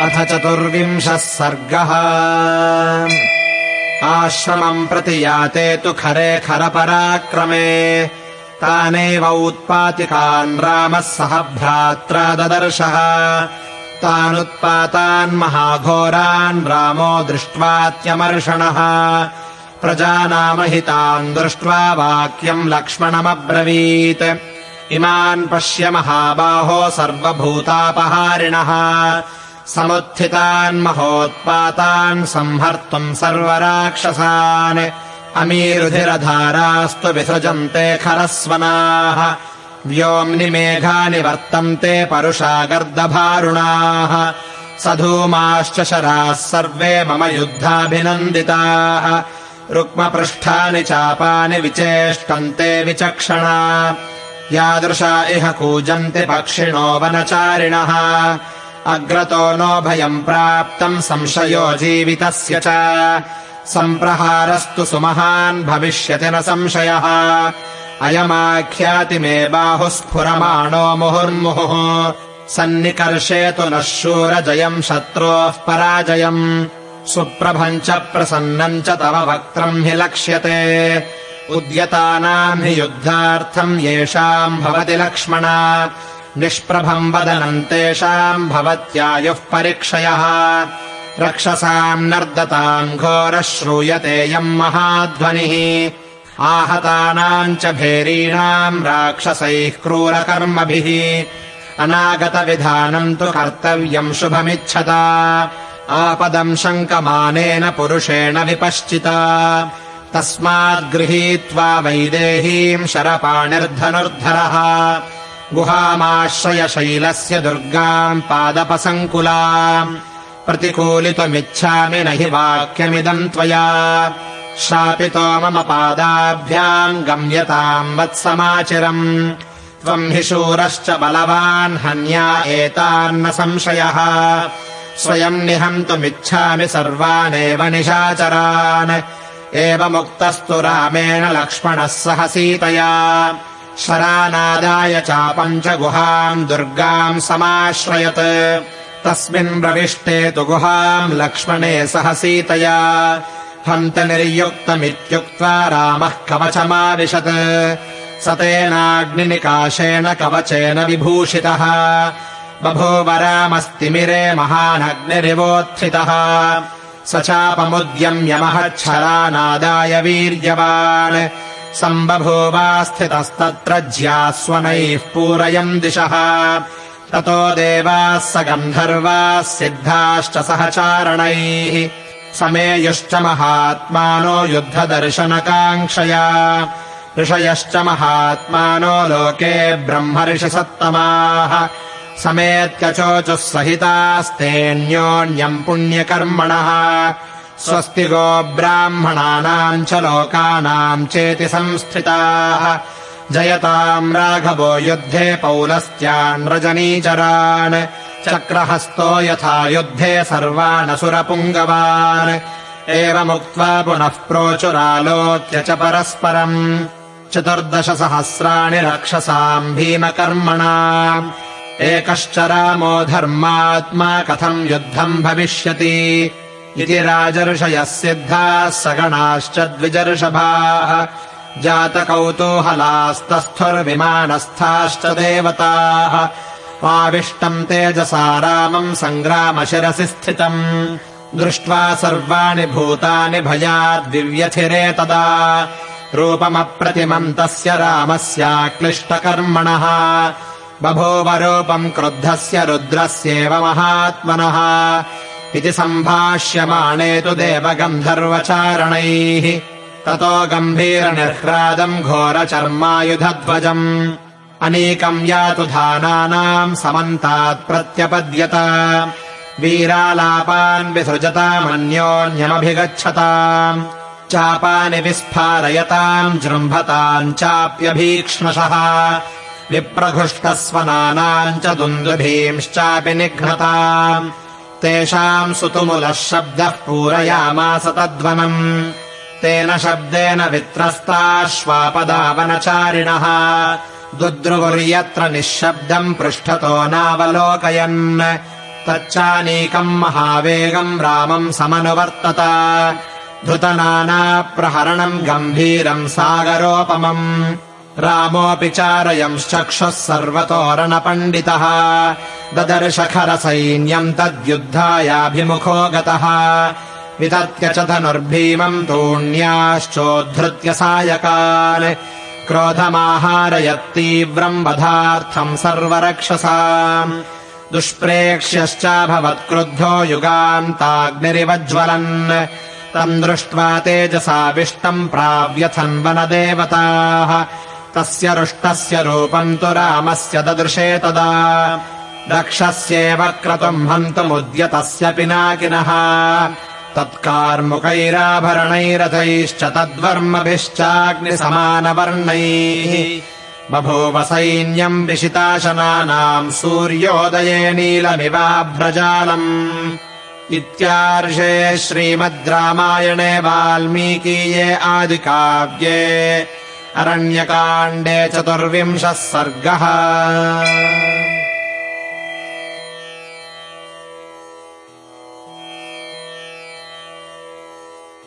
अथ चतुर्विंशः सर्गः। आश्रमम् प्रति याते तु खरे खरपराक्रमे। तानेव उत्पातिकान् रामः सह भ्रात्रा ददर्शः। तानुत्पातान् महाघोरान् रामो दृष्ट्वात्यमर्षणः। प्रजानामहितान् दृष्ट्वा वाक्यम् लक्ष्मणमब्रवीत्। इमान् पश्य महाबाहो सर्वभूतापहारिणः समुत्थितान् महोत्पातान् संहर्तुम् सर्वराक्षसान्। अमीरुधिरधारास्तु विसृजन्ते खरस्वनाः। व्योम्नि मेघानि वर्तन्ते परुषा गर्दभारुणाः सधूमाश्च शराः सर्वे मम युद्धाभिनन्दिताः। रुक्मपृष्ठानि चापानि विचेष्टन्ते विचक्षणा। यादृशा इह कूजन्ति पक्षिणो वनचारिणः अग्रतो नो भयम् प्राप्तम् संशयो जीवितस्य च। सम्प्रहारस्तु सुमहान् भविष्यति न संशयः। अयमाख्याति मे बाहुः स्फुरमाणो मुहुर्मुहुः। सन्निकर्षे तु नः शूरजयम् शत्रोः पराजयम्। सुप्रभम् च प्रसन्नम् च तव वक्त्रम् हि लक्ष्यते। उद्यतानाम् हि युद्धार्थम् येषाम् भवति लक्ष्मणा निष्प्रभम् वदनम् तेषाम् भवत्यायुः परीक्षयः। रक्षसाम् नर्दताम् घोरः श्रूयतेयम् महाध्वनिः। आहतानाम् च भेरीणाम् राक्षसैः क्रूरकर्मभिः। अनागतविधानम् तु कर्तव्यम् शुभमिच्छता। आपदम् शङ्कमानेन पुरुषेण विपश्चिता। तस्माद्गृहीत्वा वैदेहीम् शरपाणिर्धनुर्धरः गुहामाश्रयशैलस्य दुर्गाम् पादपसङ्कुला प्रतिकूलितुमिच्छामि न हि वाक्यमिदम् त्वया। शापितो मम पादाभ्याम् गम्यताम् वत्समाचिरम्। त्वम् हि शूरश्च बलवान् हन्या एतान्न संशयः। स्वयम् निहन्तुमिच्छामि सर्वानेव निशाचरान्। एवमुक्तस्तु रामेण लक्ष्मणः सह सीतया शरानादाय चापम् च गुहाम् दुर्गाम् समाश्रयत्। तस्मिन् प्रविष्टे तु गुहाम् लक्ष्मणे सह सीतया। हन्त निर्युक्तमित्युक्त्वा रामः कवचमाविशत्। स तेनाग्निनिकाशेन कवचेन विभूषितः। बभूव रामस्तिमिरे महानग्निरिवोत्थितः। स चापमुद्यम्य महच्छरानादाय वीर्यवान् सम्बभूवास्थितस्तत्र ज्यास्वनैः पूरयम् दिशः। ततो देवाः स गन्धर्वाः सिद्धाश्च सहचारणैः। समेयुश्च महात्मानो युद्धदर्शनकाङ्क्षया। ऋषयश्च महात्मानो लोके ब्रह्मर्षिसत्तमाः समेत्यचोचुः सहितास्तेऽन्योन्यम् पुण्यकर्मणः स्वस्ति गो ब्राह्मणानाम् च लोकानाम् चेति संस्थिताः। जयताम् राघवो युद्धे पौलस्त्यान् रजनीचरान्। चक्रहस्तो यथा युद्धे सर्वानसुरपुङ्गवान्। एवमुक्त्वा पुनः प्रोचुरालोच्य च परस्परम्। चतुर्दशसहस्राणि रक्षसाम् भीमकर्मणा एकश्च रामो धर्मात्मा कथम् युद्धम् भविष्यति इति राजर्षयः सिद्धाः सगणाश्च द्विजर्षभाः। जातकौतूहलास्तस्थुर्विमानस्थाश्च देवताः। आविष्टम् तेजसा रामम् सङ्ग्रामशिरसि स्थितम्। दृष्ट्वा सर्वाणि भूतानि भयाद्विव्यथिरे तदा। रूपमप्रतिमम् तस्य रामस्याक्लिष्टकर्मणः। बभूवरूपम् क्रुद्धस्य रुद्रस्येव महात्मनः इति सम्भाष्यमाणे तु देवगन्धर्वचारणैः। ततो गम्भीरनिह्रादम् घोरचर्मायुधध्वजम्। अनीकम् यातु धानानाम् समन्तात् प्रत्यपद्यत। वीरालापान् विसृजतामन्योन्यमभिगच्छताम् चापानि विस्फारयताम् जृम्भताम् चाप्यभीक्ष्णशः विप्रघुष्टस्वनानाम् च दुन्दुभींश्चापि निघ्नताम् तेषाम् सुतुमुलः शब्दः पूरयामास तद्वनम्। तेन शब्देन वित्रस्ताश्वापदावनचारिणः। दुद्रुवुर्यत्र निःशब्दम् पृष्ठतो नावलोकयन्। तच्चानीकम् महावेगम् रामम् समनुवर्तत। धृतनानाप्रहरणम् गम्भीरम् सागरोपमम् रामोऽपि चारयंश्चक्षुः सर्वतोरणपण्डितः। ददर्शखरसैन्यम् तद्युद्धायाभिमुखो गतः। वितत्य च धनुर्भीमम् तूण्याश्चोद्धृत्य सायकान् क्रोधमाहारयत्तीव्रम् वधार्थम् सर्वरक्षसा दुष्प्रेक्ष्यश्चाभवत्क्रुद्धो युगान्ताग्निरिवज्ज्वलन्। तम् दृष्ट्वा तेजसाविष्टम् प्राव्यथन् वनदेवताः तस्य रुष्टस्य रूपम् तु रामस्य ददृशे तदा। रक्षस्येव क्रतुम् हन्तुमुद्यतस्य पिनाकिनः। तत्कार्मुकैराभरणैरथैश्च तद्वर्मभिश्चाग्निसमानवर्णैः। बभूव सैन्यम् विशिताशनानाम् सूर्योदये नीलमिवाभ्रजालम् इत्यार्षे श्रीमद् रामायणे वाल्मीकीये आदिकाव्ये अरण्यकाण्डे चतुर्विंशः सर्गः